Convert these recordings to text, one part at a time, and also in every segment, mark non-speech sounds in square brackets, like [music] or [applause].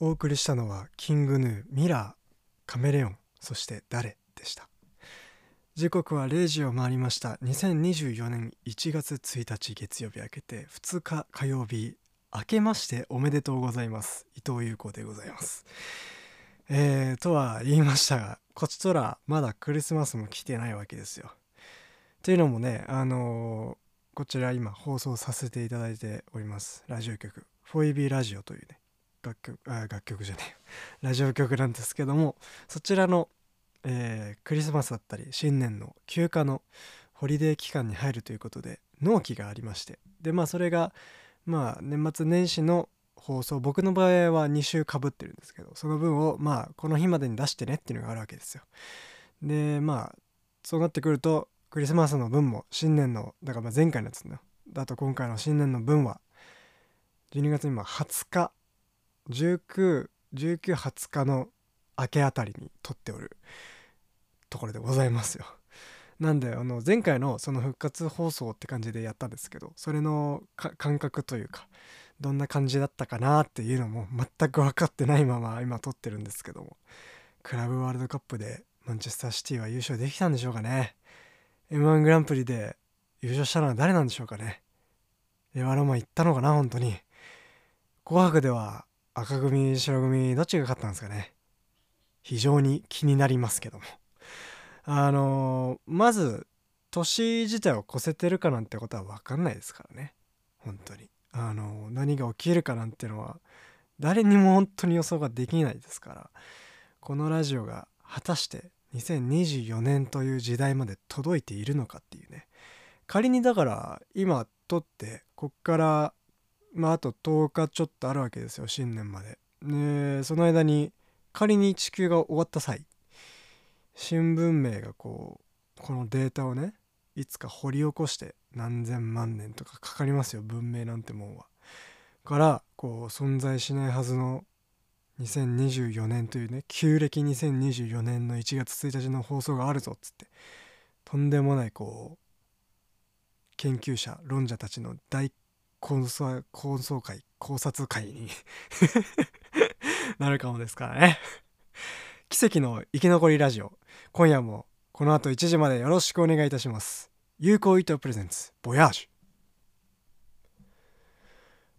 お送りしたのはキングヌーミラーカメレオンそして誰でした。時刻は0時を回りました。2024年1月1日月曜日明けて2日火曜日明けましておめでとうございます。伊藤優子でございます。えー、とは言いましたがこっちとらまだクリスマスも来てないわけですよ。っていうのもねあのー、こちら今放送させていただいております。ラジオ局 4EB ラジオというね楽曲あ楽曲じゃねえ [laughs] ラジオ局なんですけどもそちらの、えー、クリスマスだったり新年の休暇のホリデー期間に入るということで納期がありまして。でまあそれがまあ年末年始の放送僕の場合は2週かぶってるんですけどその分をまあこの日までに出してねっていうのがあるわけですよ。でまあそうなってくるとクリスマスの分も新年のだからま前回のやつだと今回の新年の分は12月今20日1920日の明けあたりに撮っておるところでございますよ。なんであの前回のその復活放送って感じでやったんですけどそれの感覚というかどんな感じだったかなっていうのも全く分かってないまま今撮ってるんですけどもクラブワールドカップでマンチェスターシティは優勝できたんでしょうかね。M1 グランプリで優勝したのは誰なんでしょうかね。エワロマ行ったのかな本当に。紅白では赤組白組どっちが勝ったんですかね。非常に気になりますけども。あの、まず年自体を越せてるかなんてことは分かんないですからね。本当に。あの、何が起きるかなんてのは誰にも本当に予想ができないですから。このラジオが果たして2024年という時代まで届いているのかっていうね。仮にだから今撮ってこっからまああと10日ちょっとあるわけですよ新年まで。でその間に仮に地球が終わった際新聞名がこうこのデータをねいつか掘り起こして何千万年とかかかりますよ文明なんてもんは。からこう存在しないはずの2024年というね旧暦2024年の1月1日の放送があるぞっつってとんでもないこう研究者論者たちの大構想構想会考察会になるかもですからね。奇跡の生き残りラジオ。今夜もこの後1時までよろしくお願いいたします。有効糸プレゼンツボヤージ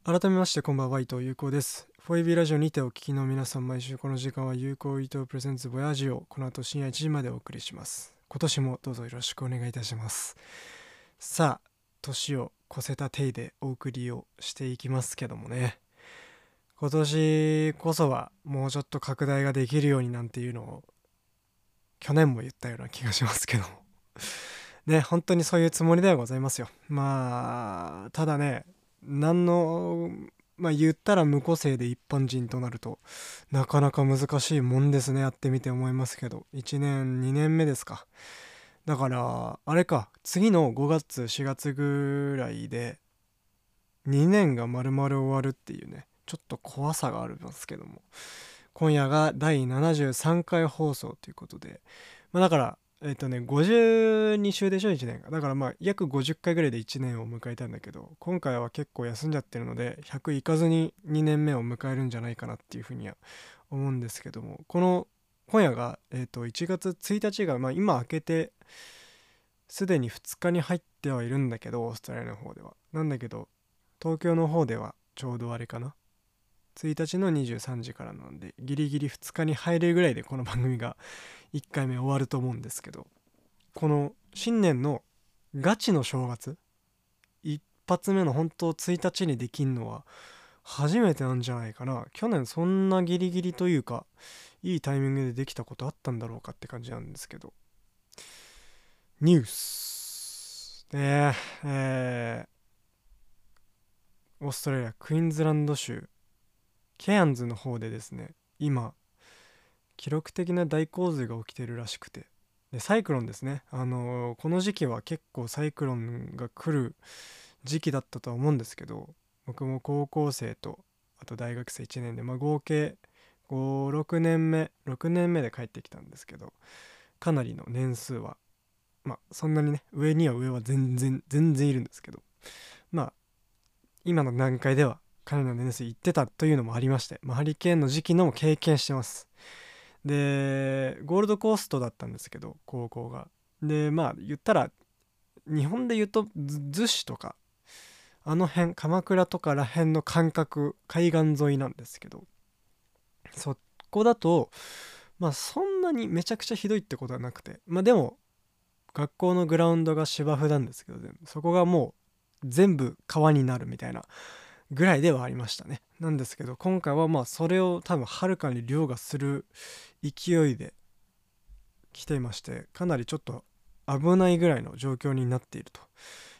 ュ。改めましてこんばんは伊藤有効です。4AB ラジオにてお聞きの皆さん毎週この時間は有効糸プレゼンツボヤージュをこの後深夜1時までお送りします。今年もどうぞよろしくお願いいたします。さあ年を越せた体でお送りをしていきますけどもね。今年こそはもうちょっと拡大ができるようになんていうのを去年も言ったような気がしますけども。[laughs] ね本当にそういうつもりではございますよ。まあただね何のまあ言ったら無個性で一般人となるとなかなか難しいもんですねやってみて思いますけど。1年2年目ですか。だからあれか次の5月4月ぐらいで2年が丸々終わるっていうねちょっと怖さがありますけども。今夜が第73回放送ということで、まあ、だからえっ、とね52週でしょ1年が。だからまあ約50回ぐらいで1年を迎えたんだけど今回は結構休んじゃってるので100いかずに2年目を迎えるんじゃないかなっていうふうには思うんですけども。この今夜が、えー、と1月1日が、まあ、今明けてすでに2日に入ってはいるんだけどオーストラリアの方では。なんだけど東京の方ではちょうどあれかな。1日の23時からなんでギリギリ2日に入れるぐらいでこの番組が1回目終わると思うんですけどこの新年のガチの正月一発目の本当1日にできんのは初めてなんじゃないかな。去年そんなギリギリというかいいタイミングでできたことあったんだろうかって感じなんですけど。ニュース。でえー、オーストラリアクイーンズランド州。ケアンズの方でですね今記録的な大洪水が起きてるらしくて。でサイクロンですね。あのー、この時期は結構サイクロンが来る時期だったとは思うんですけど僕も高校生とあと大学生1年で、まあ、合計56年目6年目で帰ってきたんですけどかなりの年数はまあそんなにね上には上は全然全然いるんですけどまあ今の段階ではカナダの年数行ってたというのもありまして、まあ、ハリケーンの時期のも経験してます。でゴールドコーストだったんですけど高校が。でまあ言ったら日本で言うと逗子とかあの辺鎌倉とから辺の感覚海岸沿いなんですけどそこだとまあそんなにめちゃくちゃひどいってことはなくてまあでも学校のグラウンドが芝生なんですけど、そこがもう全部川になるみたいなぐらいではありましたね。なんですけど今回はまあそれを多分はるかに凌駕する勢いで来ていましてかなりちょっと危ないぐらいの状況になっていると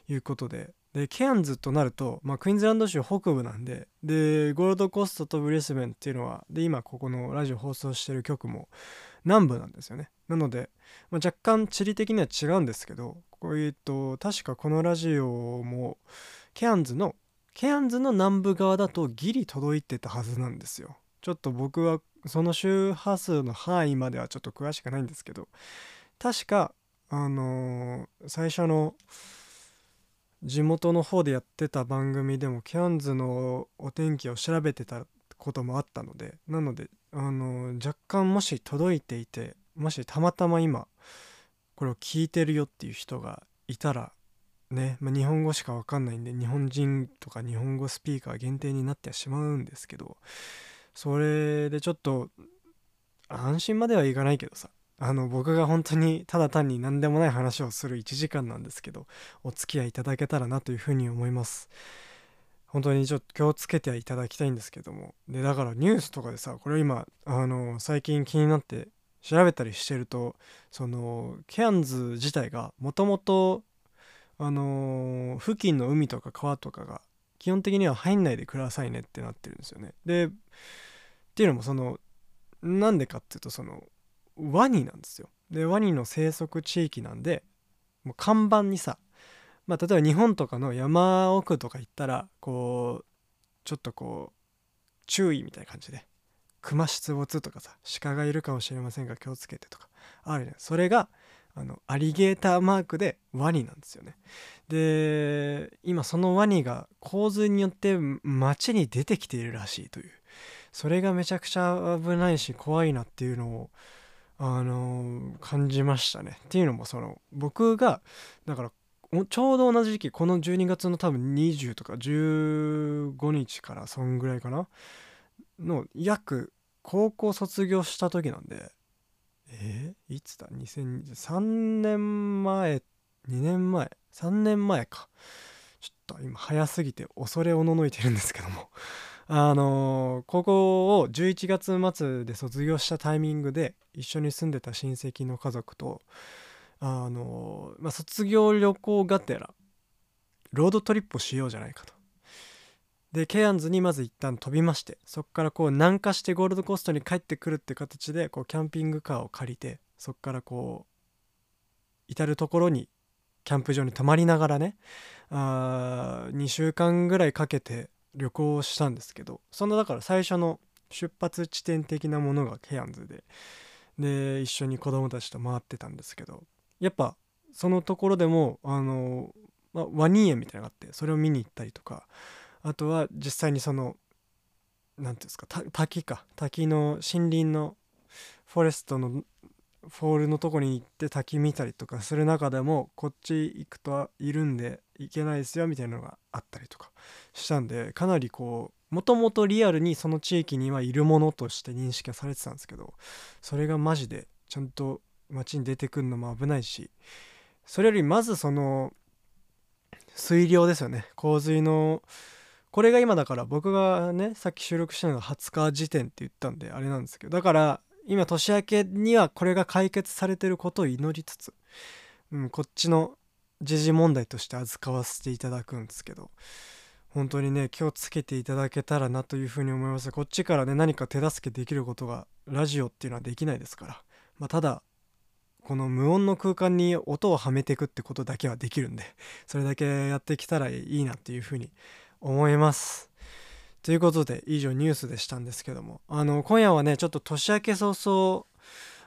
いうことででケアンズとなると、まあ、クイーンズランド州北部なんででゴールドコストとブリスベンっていうのはで今ここのラジオ放送してる局も南部なんですよね。なので、まあ、若干地理的には違うんですけどこういうと確かこのラジオもケアンズのケアンズの南部側だとギリ届いてたはずなんですよ。ちょっと僕はその周波数の範囲まではちょっと詳しくないんですけど確かあのー、最初の地元の方でやってた番組でもキャンズのお天気を調べてたこともあったのでなのであの若干もし届いていてもしたまたま今これを聞いてるよっていう人がいたらね、まあ、日本語しか分かんないんで日本人とか日本語スピーカー限定になってしまうんですけどそれでちょっと安心まではいかないけどさあの僕が本当にただ単に何でもない話をする1時間なんですけどお付き合いいただけたらなというふうに思います。本当にちょっと気をつけていただきたいんですけども。でだからニュースとかでさこれ今あの最近気になって調べたりしてるとそのケアンズ自体がもともとあの付近の海とか川とかが基本的には入んないでくださいねってなってるんですよね。でっていうのもそのなんでかっていうとそのワニなんですよ。でワニの生息地域なんでもう看板にさ、まあ、例えば日本とかの山奥とか行ったらこうちょっとこう注意みたいな感じで熊出没とかさ鹿がいるかもしれませんが気をつけてとかあるじゃん。それがあのアリゲーターマークでワニなんですよね。で今そのワニが洪水によって街に出てきているらしいという。それがめちゃくちゃ危ないし怖いなっていうのをあの感じましたね。っていうのもその僕がだからちょうど同じ時期この12月の多分20とか15日からそんぐらいかなの約高校卒業した時なんでえ？ー、いつだ？2023年前2年前3年前か。ちょっと今早すぎて恐れおののいてるんですけども。あの高校を11月末で卒業したタイミングで一緒に住んでた親戚の家族とあの、まあ、卒業旅行がてらロードトリップをしようじゃないかと。でケアンズにまず一旦飛びましてそこからこう南下してゴールドコーストに帰ってくるって形でこうキャンピングカーを借りてそこからこう至る所にキャンプ場に泊まりながらねあ2週間ぐらいかけて旅行をしたんですけどそのだから最初の出発地点的なものがケアンズでで一緒に子供たちと回ってたんですけどやっぱそのところでもあの、まあ、ワニ園みたいなのがあってそれを見に行ったりとかあとは実際にその何ていうんですか滝か滝の森林のフォレストのフォールのとこに行って滝見たりとかする中でもこっち行くとはいるんで行けないですよみたいなのがあったりとかしたんでかなりこうもともとリアルにその地域にはいるものとして認識はされてたんですけどそれがマジでちゃんと街に出てくるのも危ないしそれよりまずその水量ですよね。洪水のこれが今だから僕がねさっき収録したのが20日時点って言ったんであれなんですけどだから今年明けにはこれが解決されてることを祈りつつ、うん、こっちの時事問題として扱わせていただくんですけど本当にね気をつけていただけたらなというふうに思います。こっちからね何か手助けできることがラジオっていうのはできないですから、まあ、ただこの無音の空間に音をはめていくってことだけはできるんでそれだけやってきたらいいなっていうふうに思います。ということで以上ニュースでしたんですけども。あの今夜はねちょっと年明け早々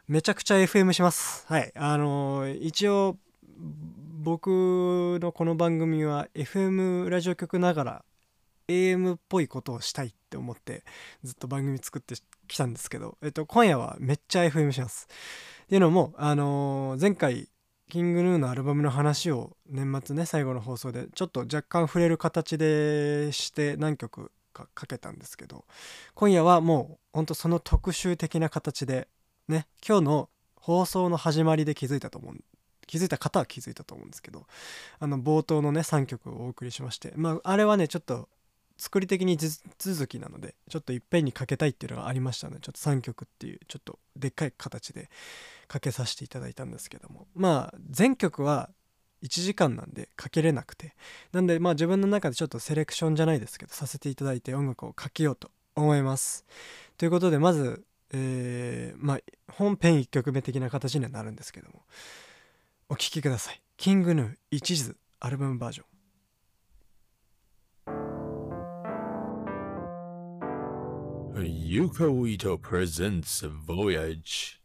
めちゃくちゃ FM します。はい。あの一応僕のこの番組は FM ラジオ局ながら AM っぽいことをしたいって思ってずっと番組作ってきたんですけど、えっと、今夜はめっちゃ FM します。っていうのも、あのー、前回キングヌーのアルバムの話を年末ね最後の放送でちょっと若干触れる形でして何曲かけたんですけど今夜はもうほんとその特集的な形でね今日の放送の始まりで気づいたと思う気づいた方は気づいたと思うんですけどあの冒頭のね3曲をお送りしましてまああれはねちょっと作り的に地続きなのでちょっといっぺんにかけたいっていうのがありましたのでちょっと3曲っていうちょっとでっかい形でかけさせていただいたんですけどもまあ全曲は1時間なんでかけれなくて。なんでまあ自分の中でちょっとセレクションじゃないですけどさせていただいて音楽をかけようと思います。ということでまずえー、まあ本編1曲目的な形にはなるんですけどもお聴きください。キングヌー一途アルバムバージョン。Yuko Ito presents Voyage.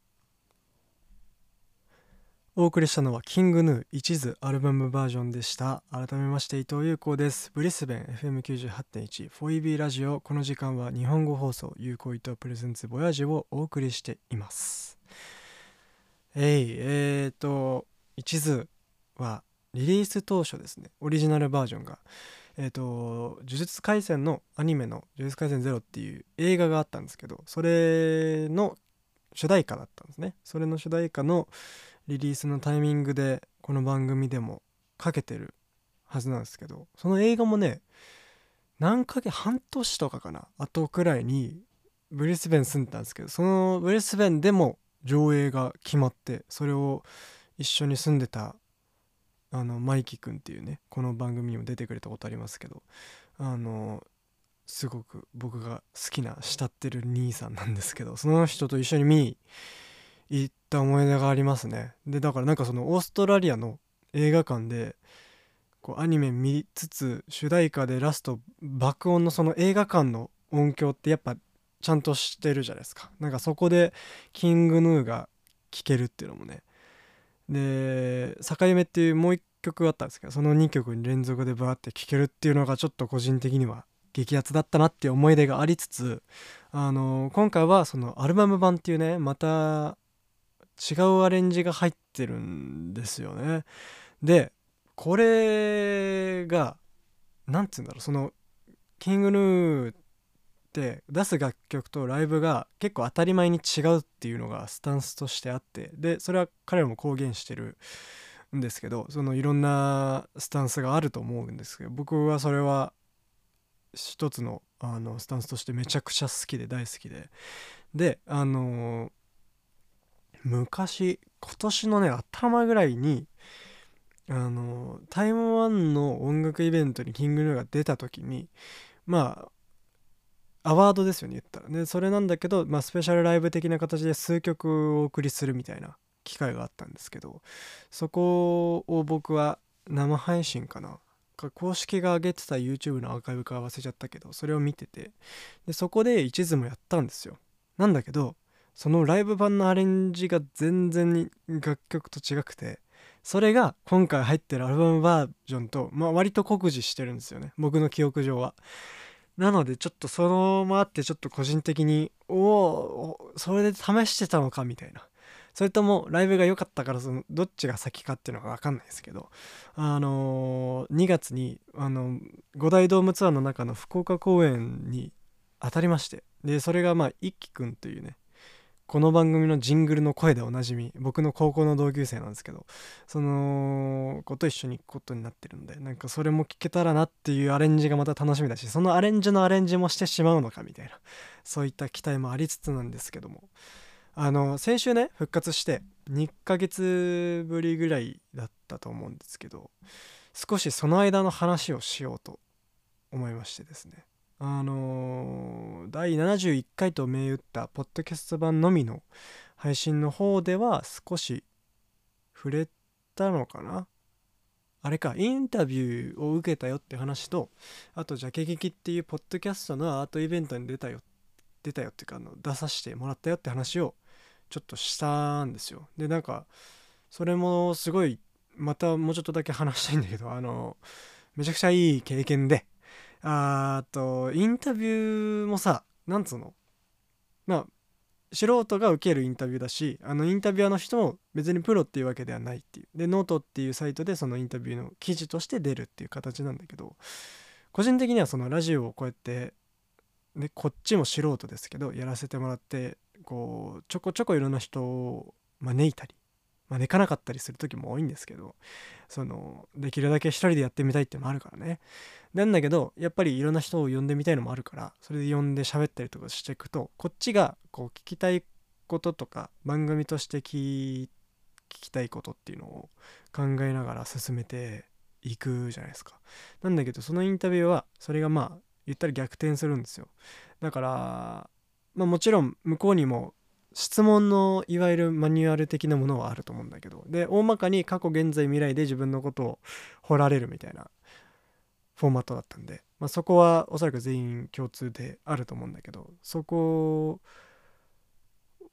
お送りしたのはキングヌー一途アルバムバージョンでした。改めまして伊藤優子です。ブリスベン FM98.1 4EB ラジオ。この時間は日本語放送有効伊藤プレゼンツボヤージをお送りしています。えいえーと一途はリリース当初ですね。オリジナルバージョンがえっ、ー、と「呪術廻戦」のアニメの「呪術廻戦ゼロっていう映画があったんですけどそれの主題歌だったんですね。それの主題歌のリリースのタイミングでこの番組でもかけてるはずなんですけどその映画もね何ヶ月半年とかかな後くらいにブリスベン住んでたんですけどそのブリスベンでも上映が決まってそれを一緒に住んでたあのマイキくんっていうねこの番組にも出てくれたことありますけどあのすごく僕が好きな慕ってる兄さんなんですけどその人と一緒に見に行った思い出がありますね。でだからなんかそのオーストラリアの映画館でこうアニメ見つつ主題歌でラスト爆音のその映画館の音響ってやっぱちゃんとしてるじゃないですか。なんかそこでキングヌーが聴けるっていうのもね。で「境目」っていうもう一曲あったんですけどその2曲に連続でバーって聴けるっていうのがちょっと個人的には激アツだったなっていう思い出がありつつあの今回はそのアルバム版っていうねまた違うアレンジが入ってるんですよね。でこれが何て言うんだろうそのキングヌーって出す楽曲とライブが結構当たり前に違うっていうのがスタンスとしてあってでそれは彼らも公言してるんですけどそのいろんなスタンスがあると思うんですけど僕はそれは一つのあのスタンスとしてめちゃくちゃ好きで大好きでであの昔今年のね頭ぐらいにあのタイムワンの音楽イベントにキングヌーが出た時にまあアワードですよね言ったら。ねそれなんだけど、まあ、スペシャルライブ的な形で数曲をお送りするみたいな機会があったんですけどそこを僕は生配信かな公式が上げてた YouTube のアーカイブか忘れちゃったけどそれを見ててでそこで一途もやったんですよ。なんだけどそのライブ版のアレンジが全然楽曲と違くてそれが今回入ってるアルバムバージョンと、まあ、割と酷似してるんですよね。僕の記憶上は。なのでちょっとそのもあってちょっと個人的におおそれで試してたのかみたいな。それともライブが良かったからそのどっちが先かっていうのが分かんないですけど。あのー、2月にあの五大ドームツアーの中の福岡公演に当たりまして。でそれがまあ一輝くんというねこの番組のジングルの声でおなじみ僕の高校の同級生なんですけどその子と一緒に行くことになってるんでなんかそれも聞けたらなっていうアレンジがまた楽しみだしそのアレンジのアレンジもしてしまうのかみたいなそういった期待もありつつなんですけども。あの先週ね復活して2ヶ月ぶりぐらいだったと思うんですけど少しその間の話をしようと思いましてですね。あのー、第71回と銘打ったポッドキャスト版のみの配信の方では少し触れたのかな？あれかインタビューを受けたよって話とあとジャケ劇っていうポッドキャストのアートイベントに出たよ出たよっていうかあの出させてもらったよって話をちょっとしたんですよ。でなんかそれもすごいまたもうちょっとだけ話したいんだけどあのめちゃくちゃいい経験であとインタビューもさなんつうの？まあ素人が受けるインタビューだしあのインタビュアーの人も別にプロっていうわけではないっていう。でノートっていうサイトでそのインタビューの記事として出るっていう形なんだけど個人的にはそのラジオをこうやってでこっちも素人ですけどやらせてもらってこうちょこちょこいろんな人を招いたり招かなかったりする時も多いんですけどそのできるだけ一人でやってみたいってのもあるからね。なんだけどやっぱりいろんな人を呼んでみたいのもあるからそれで呼んで喋ったりとかしていくとこっちがこう聞きたいこととか番組として聞聞きたいことっていうのを考えながら進めていくじゃないですか。なんだけどそのインタビューはそれがまあ言ったら逆転するんですよ。だからまあもちろん向こうにも質問のいわゆるマニュアル的なものはあると思うんだけど。で大まかに過去現在未来で自分のことを掘られるみたいなフォーマットだったんで、まあ、そこはおそらく全員共通であると思うんだけど。そこ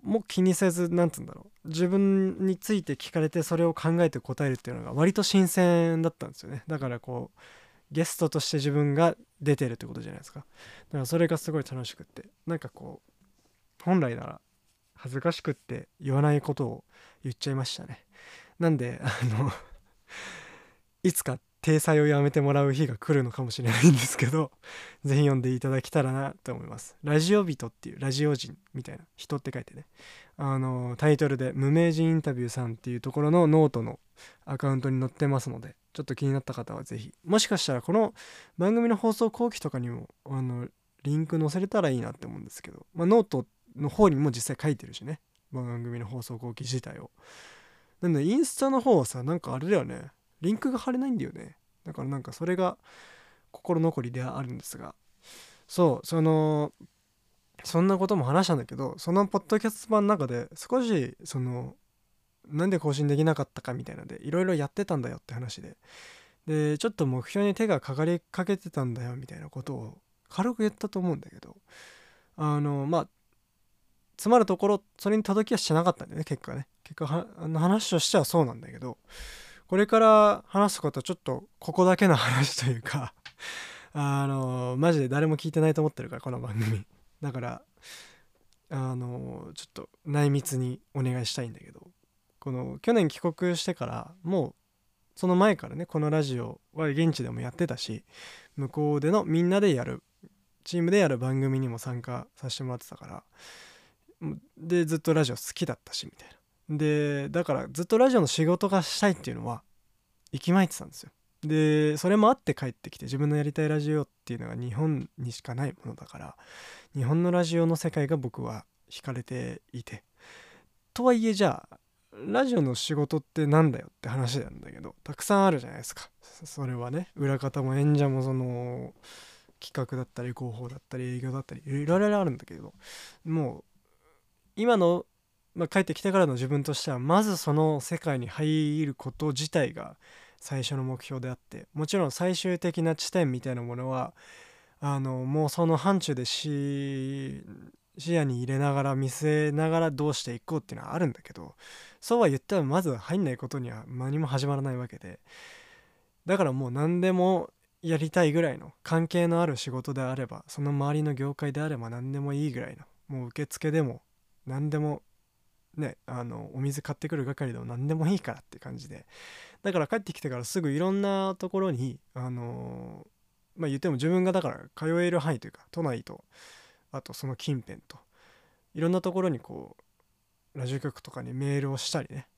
も気にせず何て言うんだろう。自分について聞かれてそれを考えて答えるっていうのが割と新鮮だったんですよね。だからこうゲストとして自分が出てるってことじゃないですか。だからそれがすごい楽しくって。なんかこう本来なら恥ずかしくって言わないことを言っちゃいましたね。なんであのいつか体裁をやめてもらう日が来るのかもしれないんですけどぜひ読んでいただけたらなと思います。ラジオ人っていうラジオ人みたいな人って書いてね。あのタイトルで無名人インタビューさんっていうところのノートのアカウントに載ってますのでちょっと気になった方はぜひ。もしかしたらこの番組の放送後記とかにもあのリンク載せれたらいいなって思うんですけど、まあ、ノートの方にも実際書いてるしね。番組の放送後記自体を。なんでインスタの方はさなんかあれだよね。リンクが貼れないんだよね。だからなんかそれが心残りではあるんですが。そうそのそんなことも話したんだけどそのポッドキャスト版の中で少しそのなんで更新できなかったかみたいなのでいろいろやってたんだよって話で。でちょっと目標に手がかかりかけてたんだよみたいなことを軽く言ったと思うんだけど。あのまあつまるところそれに届きはしなかったんだよね結果ね。結果は話としてはそうなんだけどこれから話すことはちょっとここだけの話というか [laughs] あのマジで誰も聞いてないと思ってるからこの番組。だからあのちょっと内密にお願いしたいんだけどこの去年帰国してからもうその前からねこのラジオは現地でもやってたし向こうでのみんなでやるチームでやる番組にも参加させてもらってたからでずっとラジオ好きだったしみたいな。でだからずっとラジオの仕事がしたいっていうのは息巻いてたんですよ。でそれもあって帰ってきて自分のやりたいラジオっていうのが日本にしかないものだから日本のラジオの世界が僕は惹かれていて。とはいえじゃあラジオの仕事ってなんだよって話なんだけどたくさんあるじゃないですか。それはね裏方も演者もその企画だったり広報だったり営業だったりいろいろあるんだけどもう今の、まあ、帰ってきてからの自分としてはまずその世界に入ること自体が最初の目標であってもちろん最終的な地点みたいなものはあのもうその範疇で視野に入れながら見据えながらどうしていこうっていうのはあるんだけどそうは言ってもまず入んないことには何も始まらないわけでだからもう何でもやりたいぐらいの関係のある仕事であればその周りの業界であれば何でもいいぐらいのもう受付でも何でもねあのお水買ってくる係でも何でもいいからって感じで。だから帰ってきてからすぐいろんなところにあのまあ言っても自分がだから通える範囲というか都内とあとその近辺といろんなところにこうラジオ局とかにメールをしたりね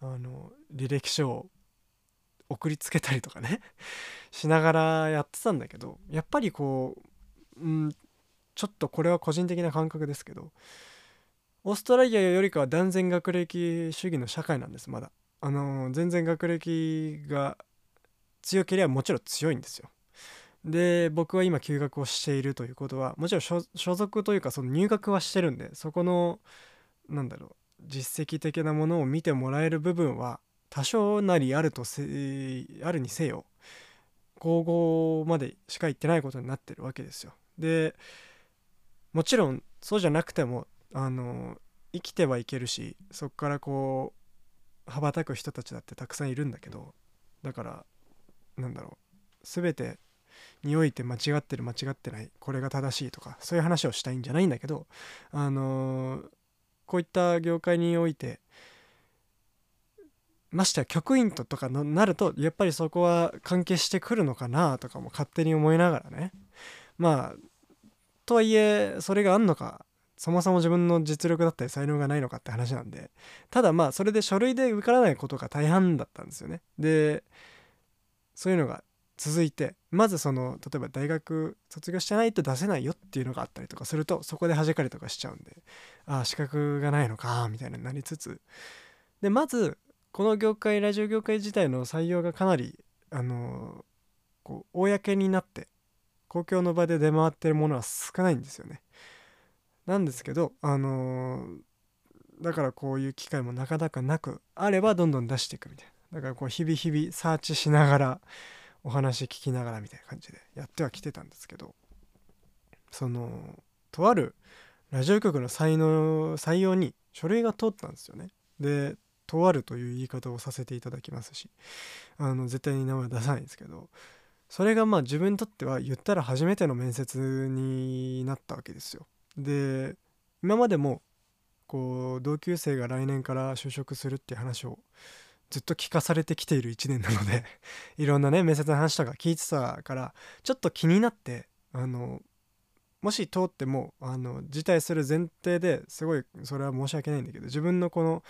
あの履歴書を送りつけたりとかねしながらやってたんだけどやっぱりこう、うん、ちょっとこれは個人的な感覚ですけどオーストラリアよりかは断然学歴主義の社会なんですまだ。あの全然学歴が強ければもちろん強いんですよ。で僕は今休学をしているということはもちろん所属というかその入学はしてるんでそこのなんだろう実績的なものを見てもらえる部分は多少なりあるとせあるにせよ高校までしか行ってないことになってるわけですよ。でもちろんそうじゃなくてもあの生きてはいけるしそこからこう羽ばたく人たちだってたくさんいるんだけどだからなんだろう全てにおいて間違ってる間違ってないこれが正しいとかそういう話をしたいんじゃないんだけどあのこういった業界においてましてや局員ととかのなるとやっぱりそこは関係してくるのかなとかも勝手に思いながらね。まあとはいえそれがあんのかそもそも自分の実力だったり才能がないのかって話なんでただまあそれで書類で受からないことが大半だったんですよねでそういうのが続いてまずその例えば大学卒業してないと出せないよっていうのがあったりとかするとそこで弾かれとかしちゃうんでああ資格がないのかみたいになりつつでまずこの業界ラジオ業界自体の採用がかなりあのこう公になって公共の場で出回ってるものは少ないんですよね。なんですけどあのだからこういう機会もなかなかなくあればどんどん出していくみたいなだからこう日々日々サーチしながらお話聞きながらみたいな感じでやってはきてたんですけどそのとあるラジオ局の採能採用に書類が通ったんですよね。でとあるという言い方をさせていただきますしあの絶対に名前出さないんですけどそれがまあ自分にとっては言ったら初めての面接になったわけですよ。で今までもこう同級生が来年から就職するっていう話をずっと聞かされてきている1年なので [laughs] いろんなね面接の話とか聞いてたからちょっと気になってあのもし通ってもあの辞退する前提ですごいそれは申し訳ないんだけど自分のこの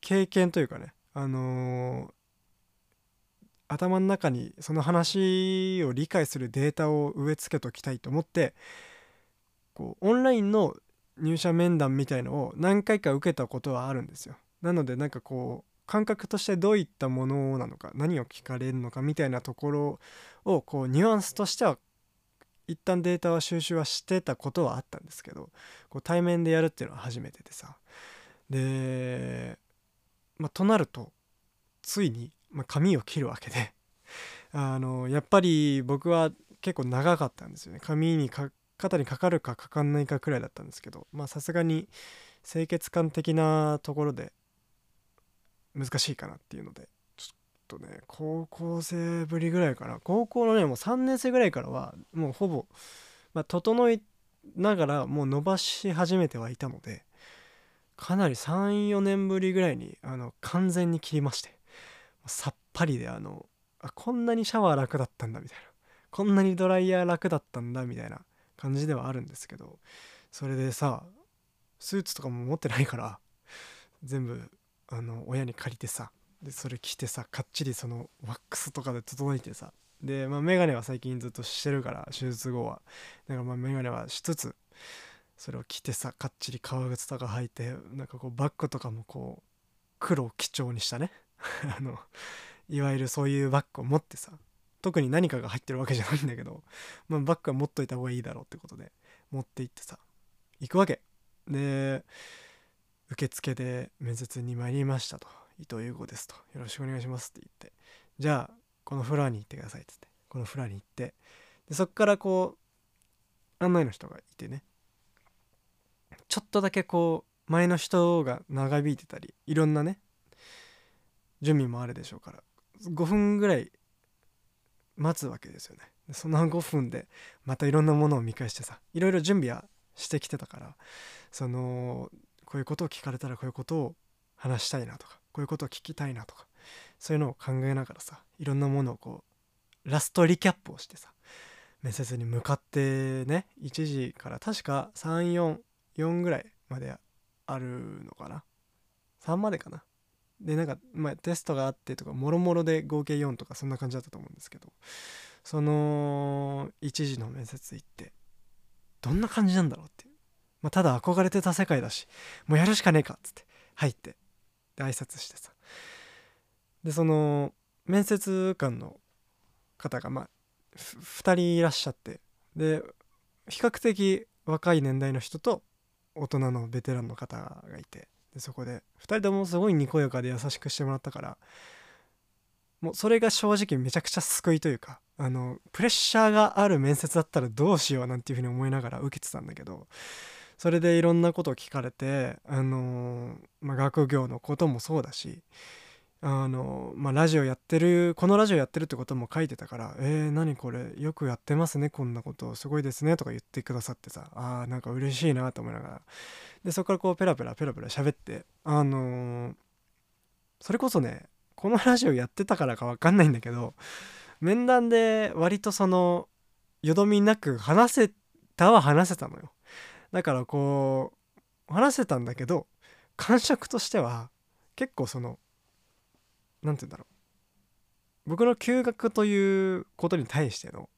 経験というかねあのー頭の中にその話を理解するデータを植え付けときたいと思ってこうオンラインの入社面談みたいのを何回か受けたことはあるんですよ。なのでなんかこう感覚としてどういったものなのか何を聞かれるのかみたいなところをこうニュアンスとしては一旦データは収集はしてたことはあったんですけどこう対面でやるっていうのは初めてでさ。で、まあ、となるとついにまあ、髪を切るわけで。あのやっぱり僕は結構長かったんですよね。髪にか肩にかかるかかかんないかくらいだったんですけどまあさすがに清潔感的なところで難しいかなっていうのでちょっとね高校生ぶりぐらいかな。高校のねもう3年生ぐらいからはもうほぼ、まあ、整いながらもう伸ばし始めてはいたのでかなり34年ぶりぐらいにあの完全に切りましてさっぱりであのあこんなにシャワー楽だったんだみたいなこんなにドライヤー楽だったんだみたいな感じではあるんですけどそれでさスーツとかも持ってないから全部あの親に借りてさでそれ着てさかっちりそのワックスとかで整えてさでまあメガネは最近ずっとしてるから手術後は。だからまあメガネはしつつそれを着てさかっちり革靴とか履いてなんかこうバッグとかもこう黒を基調にしたね。[laughs] あのいわゆるそういうバッグを持ってさ特に何かが入ってるわけじゃないんだけど、[laughs] まあ、バッグは持っといた方がいいだろうってことで持って行ってさ行くわけ。で受付で面接に参りましたと。伊藤優子ですと。よろしくお願いしますって言ってじゃあこのフロアに行ってくださいっつってこのフロアに行ってでそっからこう案内の人がいてねちょっとだけこう前の人が長引いてたりいろんなね準備もあるでしょうから5分ぐらい待つわけですよね。その5分でまたいろんなものを見返してさいろいろ準備はしてきてたからそのこういうことを聞かれたらこういうことを話したいなとかこういうことを聞きたいなとかそういうのを考えながらさいろんなものをこうラストリキャップをしてさ面接に向かってね1時から確か344ぐらいまであるのかな。3までかな。でなんか、まあ、テストがあってとかもろもろで合計4とかそんな感じだったと思うんですけどその1時の面接行ってどんな感じなんだろうってう、まあ、ただ憧れてた世界だしもうやるしかねえかっつって入ってで挨拶してさ。でその面接官の方がまあ2人いらっしゃってで比較的若い年代の人と大人のベテランの方がいてでそこで2人ともすごいにこやかで優しくしてもらったからもうそれが正直めちゃくちゃ救いというかあのプレッシャーがある面接だったらどうしようなんていうふうに思いながら受けてたんだけどそれでいろんなことを聞かれてあの、まあ、学業のこともそうだしあのまあラジオやってるこのラジオやってるってことも書いてたから「えー、何これ？よくやってますねこんなこと。すごいですね」とか言ってくださってさ。あーなんか嬉しいなと思いながら。でそこからこうペラペラペラペラ喋って。あのーそれこそねこのラジオやってたからか分かんないんだけど面談で割とそのよどみなく話せたは話せたのよ。だからこう話せたんだけど感触としては結構その何て言うんだろう。僕の休学ということに対しての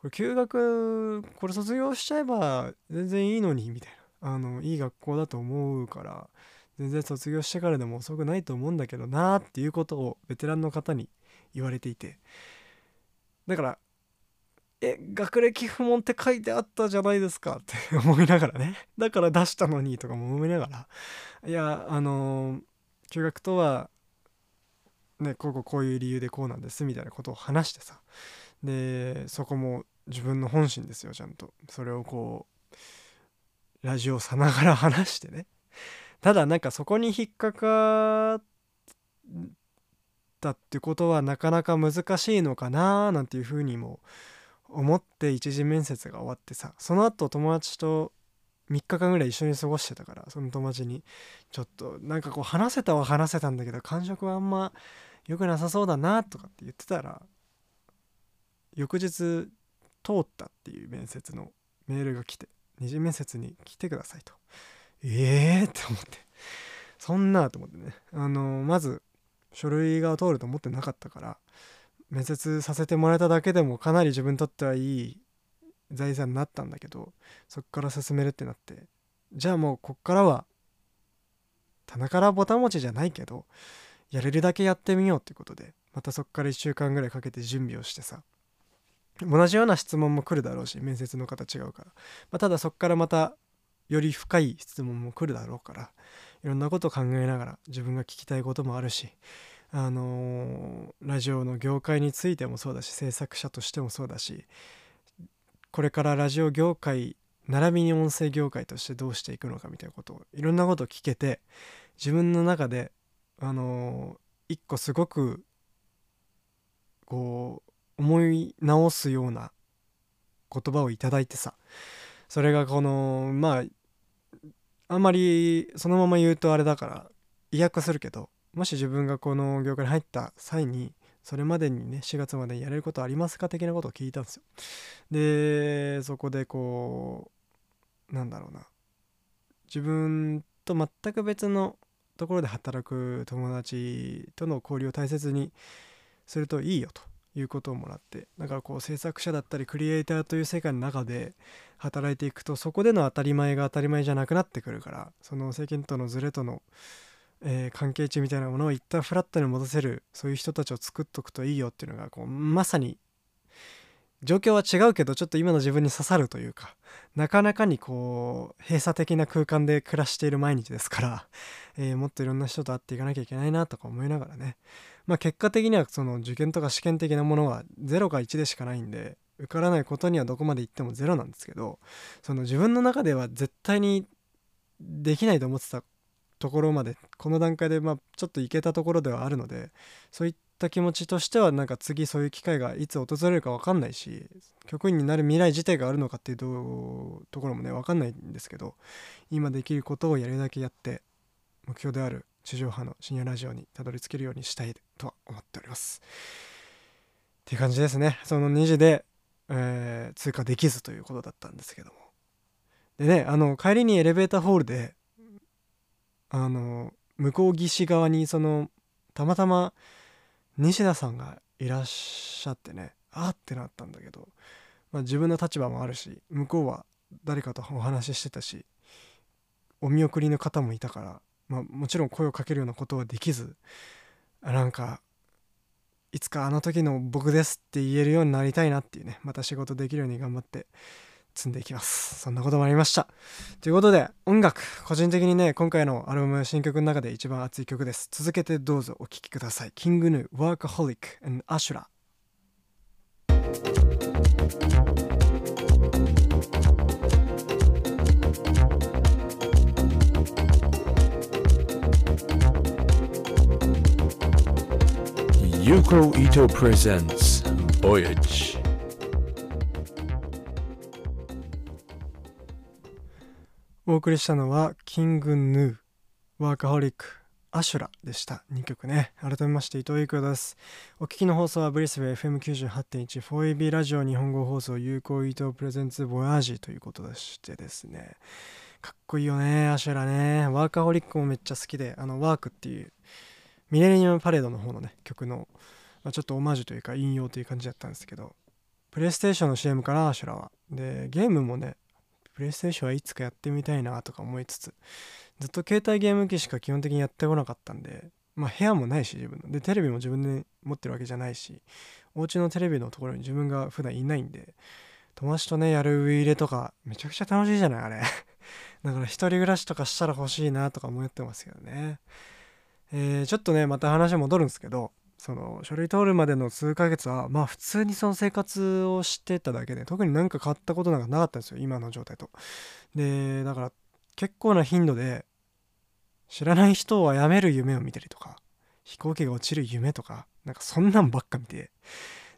これ休学これ卒業しちゃえば全然いいのにみたいな。あのいい学校だと思うから全然卒業してからでも遅くないと思うんだけどなーっていうことをベテランの方に言われていて。だからえ学歴不問って書いてあったじゃないですかって思いながらね。だから出したのにとかも思いながら。いやあのー、休学とはねこここういう理由でこうなんですみたいなことを話してさ。でそこも自分の本心ですよちゃんと。それをこうラジオさながら話してね。ただなんかそこに引っかかったってことはなかなか難しいのかななんていうふうにも思って一次面接が終わってさ。その後友達と3日間ぐらい一緒に過ごしてたからその友達に。ちょっとなんかこう話せたは話せたんだけど感触はあんま良くなさそうだなとかって言ってたら翌日通ったっていう面接のメールが来て二次面接に来てくださいと。ええー、って思って。そんなと思ってね。あのまず書類が通ると思ってなかったから面接させてもらえただけでもかなり自分にとってはいい財産になったんだけどそっから進めるってなってじゃあもうこっからは棚からぼたもちじゃないけどやれるだけやってみようってことでまたそっから1週間ぐらいかけて準備をしてさ。同じような質問も来るだろうし面接の方違うから、まあ、ただそっからまたより深い質問も来るだろうからいろんなことを考えながら自分が聞きたいこともあるしあのー、ラジオの業界についてもそうだし制作者としてもそうだしこれからラジオ業界並びに音声業界としてどうしていくのかみたいなことをいろんなことを聞けて自分の中であのー、一個すごくこう思い直すような言葉をいただいてさそれがこのまああんまりそのまま言うとあれだから意訳するけどもし自分がこの業界に入った際にそれまでにね4月までにやれることありますか的なことを聞いたんですよ。でそこでこうなんだろうな。自分と全く別のところで働く友達との交流を大切にするといいよということをもらってだからこう制作者だったりクリエイターという世界の中で働いていくとそこでの当たり前が当たり前じゃなくなってくるからその世間とのズレとの、えー、関係値みたいなものを一旦フラットに戻せるそういう人たちを作っとくといいよっていうのがこうまさに状況は違うけどちょっと今の自分に刺さるというかなかなかにこう閉鎖的な空間で暮らしている毎日ですから、えー、もっといろんな人と会っていかなきゃいけないなとか思いながらね。まあ結果的にはその受験とか試験的なものは0か1でしかないんで受からないことにはどこまで行ってもゼロなんですけどその自分の中では絶対にできないと思ってたところまでこの段階でまあちょっと行けたところではあるのでそういった気持ちとしてはなんか次そういう機会がいつ訪れるか分かんないし局員になる未来自体があるのかっていうところもね分かんないんですけど今できることをやるだけやって目標である地上波の深夜ラジオにたどり着けるようにしたいとは思っております。っていう感じですね。その2時でえー、通過できずということだったんですけどもでねあの帰りにエレベーターホールであの向こう岸側にそのたまたま西田さんがいらっしゃってねあってなったんだけど、まあ、自分の立場もあるし向こうは誰かとお話ししてたしお見送りの方もいたから、まあ、もちろん声をかけるようなことはできずなんかいつかあの時の僕ですって言えるようになりたいなっていうねまた仕事できるように頑張って積んでいきます。そんなこともありました。ということで音楽個人的にね今回のアルバム新曲の中で一番熱い曲です。続けてどうぞお聴きください。キングヌーワーカホリック and アシュラ Yuko Ito presents Voyage. お送りしたのはキングヌーワーカホリックアシュラでした。2曲ね。改めまして伊藤裕子です。お聞きの放送はブリスベ FM98.1 4AB ラジオ日本語放送有効伊藤プレゼンツボヤージということでしてですね。かっこいいよねアシュラね。ワーカホリックもめっちゃ好きであのワークっていうミレニアムパレードの方のね曲の、まあ、ちょっとオマージュというか引用という感じだったんですけどプレイステーションの CM かなアシュラは。でゲームもねプレイステーションはいつかやってみたいなとか思いつつずっと携帯ゲーム機しか基本的にやってこなかったんでまあ部屋もないし自分の。でテレビも自分で持ってるわけじゃないしお家のテレビのところに自分が普段いないんで友達とねやるウイイレとかめちゃくちゃ楽しいじゃないあれ。[laughs] だから一人暮らしとかしたら欲しいなとか思ってますけどね。えー、ちょっとねまた話戻るんですけどその書類通るまでの数ヶ月はまあ普通にその生活をしてただけで特になんか変わったことなんかなかったんですよ今の状態と。でだから結構な頻度で知らない人は辞める夢を見たりとか飛行機が落ちる夢とかなんかそんなんばっか見て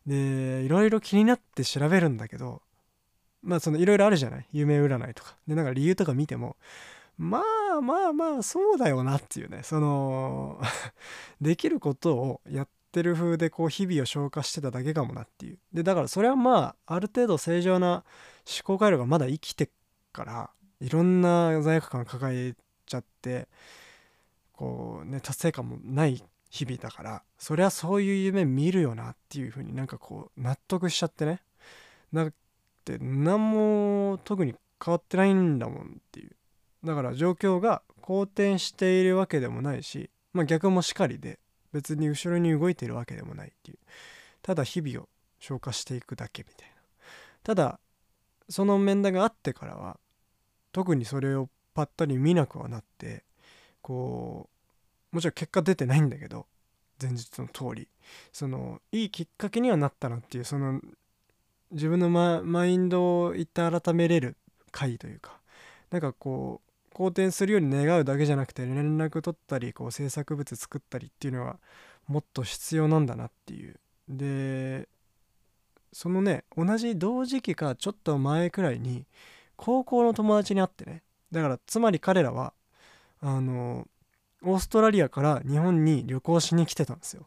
でいろいろ気になって調べるんだけどまあそのいろいろあるじゃない？夢占いとか。でなんか理由とか見てもまあまあまあそうだよなっていうね。その [laughs] できることをやってる風でこう日々を消化してただけかもなっていう。でだからそれはまあある程度正常な思考回路がまだ生きてからいろんな罪悪感抱えちゃってこうね達成感もない日々だからそりゃそういう夢見るよなっていう風になんかこう納得しちゃってね。だって何も特に変わってないんだもんっていう。だから状況が好転しているわけでもないし、まあ、逆もしかりで別に後ろに動いてるわけでもないっていう。ただ日々を消化していくだけみたいな。ただその面談があってからは特にそれをぱったり見なくはなってこうもちろん結果出てないんだけど前日の通り。そのいいきっかけにはなったなっていうその自分のママインドを一旦改めれる回というかなんかこう好転するように願うだけじゃなくて連絡取ったりこう制作物作ったりっていうのはもっと必要なんだなっていう。でそのね同じ同時期かちょっと前くらいに高校の友達に会ってね。だからつまり彼らはあのオーストラリアから日本に旅行しに来てたんですよ。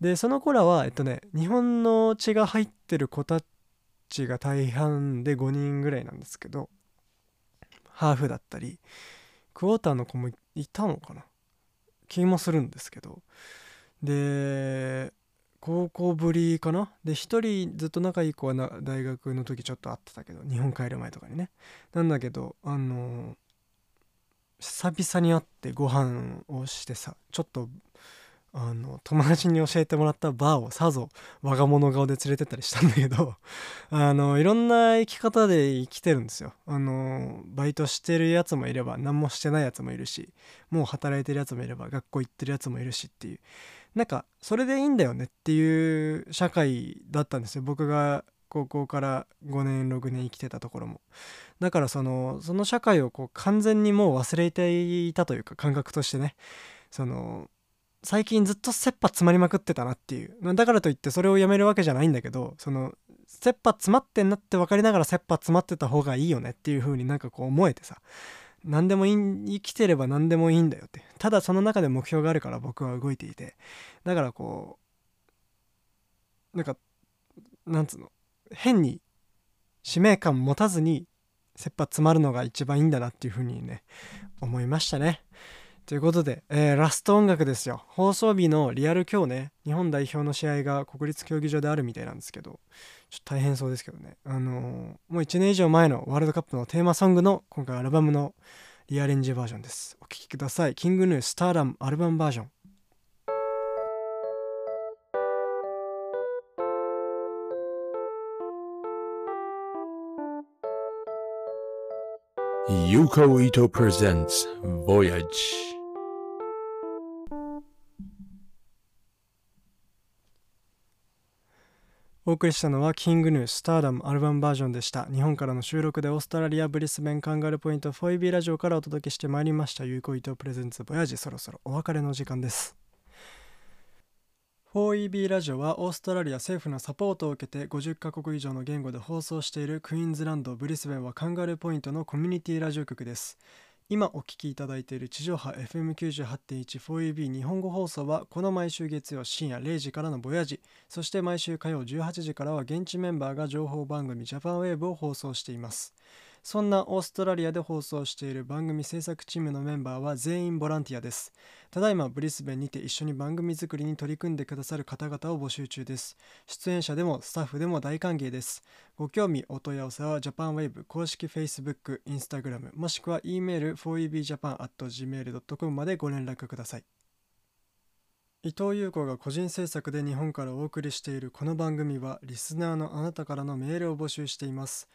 でその子らはえっとね日本の血が入ってる子たちが大半で5人ぐらいなんですけどハーフだったりクォーターの子もいたのかな？気もするんですけど。で高校ぶりかな？で1人ずっと仲いい子はな大学の時ちょっと会ってたけど日本帰る前とかにね。なんだけどあの久々に会ってご飯をしてさちょっとあの友達に教えてもらったバーをさぞ我が物顔で連れてったりしたんだけど [laughs] あのいろんな生き方で生きてるんですよ。あのバイトしてるやつもいれば何もしてないやつもいるしもう働いてるやつもいれば学校行ってるやつもいるしっていう。なんかそれでいいんだよねっていう社会だったんですよ。僕が高校から5年6年生きてたところも。だからそのその社会をこう完全にもう忘れていたというか感覚としてね。その最近ずっと切羽詰まりまくってたなっていう。だからといってそれをやめるわけじゃないんだけどその切羽詰まってんなって分かりながら切羽詰まってた方がいいよねっていう風になんかこう思えてさ。何でもいい生きてれば何でもいいんだよって。ただその中で目標があるから僕は動いていて。だからこうなんかなんつうの？変に使命感持たずに切羽詰まるのが一番いいんだなっていう風にね思いましたね。ということで、えー、ラスト音楽ですよ。放送日のリアル今日ね、日本代表の試合が国立競技場であるみたいなんですけど、ちょっと大変そうですけどね。あのー、もう1年以上前のワールドカップのテーマソングの今回アルバムのリアレンジバージョンです。お聴きください。キングヌースターラムアルバムバージョン。Yuko Ito presents Voyage. お送りしたのはキングヌースターダムアルバムバージョンでした。日本からの収録でオーストラリアブリスベンカンガルポイント 4EB ラジオからお届けしてまいりました。有効伊藤プレゼンツボヤジそろそろお別れの時間です。4EB ラジオはオーストラリア政府のサポートを受けて50カ国以上の言語で放送しているクイーンズランドブリスベンはカンガルーポイントのコミュニティラジオ局です。今お聞きいただいている地上波 FM98.14EB 日本語放送はこの毎週月曜深夜0時からのボヤジそして毎週火曜18時からは現地メンバーが情報番組ジャパンウェーブを放送しています。そんなオーストラリアで放送している番組制作チームのメンバーは全員ボランティアです。ただいまブリスベンにて一緒に番組作りに取り組んでくださる方々を募集中です。出演者でもスタッフでも大歓迎です。ご興味お問い合わせはジャパンウェブ公式 Facebook、Instagram もしくは E メール 4ebjapan.gmail.com までご連絡ください。伊藤優子が個人制作で日本からお送りしているこの番組はリスナーのあなたからのメールを募集しています。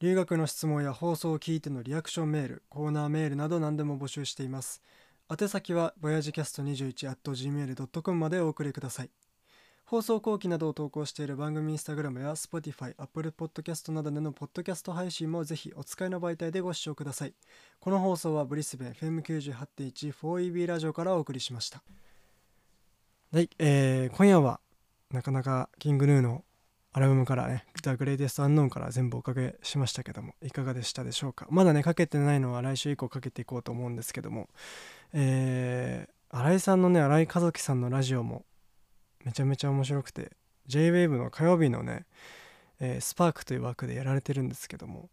留学の質問や放送を聞いてのリアクションメールコーナーメールなど何でも募集しています。宛先は voyagecast21.gmail.com までお送りください。放送後期などを投稿している番組インスタグラムや Spotify、Apple Podcast などでのポッドキャスト配信もぜひお使いの媒体でご視聴ください。この放送はブリスベン FM98.1 4EB ラジオからお送りしました。はい、えー、今夜はなかなかキングヌーのアルバムからね「The Greatest Unknown」から全部おかけしましたけどもいかがでしたでしょうか？まだねかけてないのは来週以降かけていこうと思うんですけどもえー、新井さんのね新井和樹さんのラジオもめちゃめちゃ面白くて JWAVE の火曜日のね、えー、スパークという枠でやられてるんですけども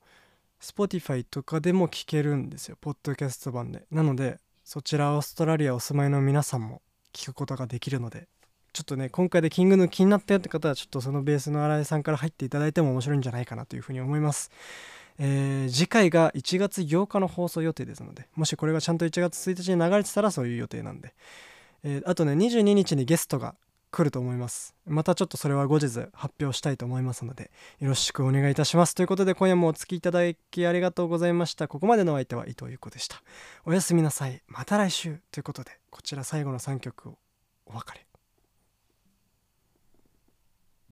Spotify とかでも聞けるんですよポッドキャスト版で。なのでそちらオーストラリアお住まいの皆さんも聞くことができるのでちょっとね今回でキングの気になったよって方はちょっとそのベースの新井さんから入っていただいても面白いんじゃないかなというふうに思います。えー、次回が1月8日の放送予定ですのでもしこれがちゃんと1月1日に流れてたらそういう予定なんで、えー、あとね22日にゲストが来ると思います。またちょっとそれは後日発表したいと思いますのでよろしくお願いいたします。ということで今夜もお付きいただきありがとうございました。ここまでのお相手は伊藤優子でした。おやすみなさい。また来週。ということでこちら最後の3曲をお別れ。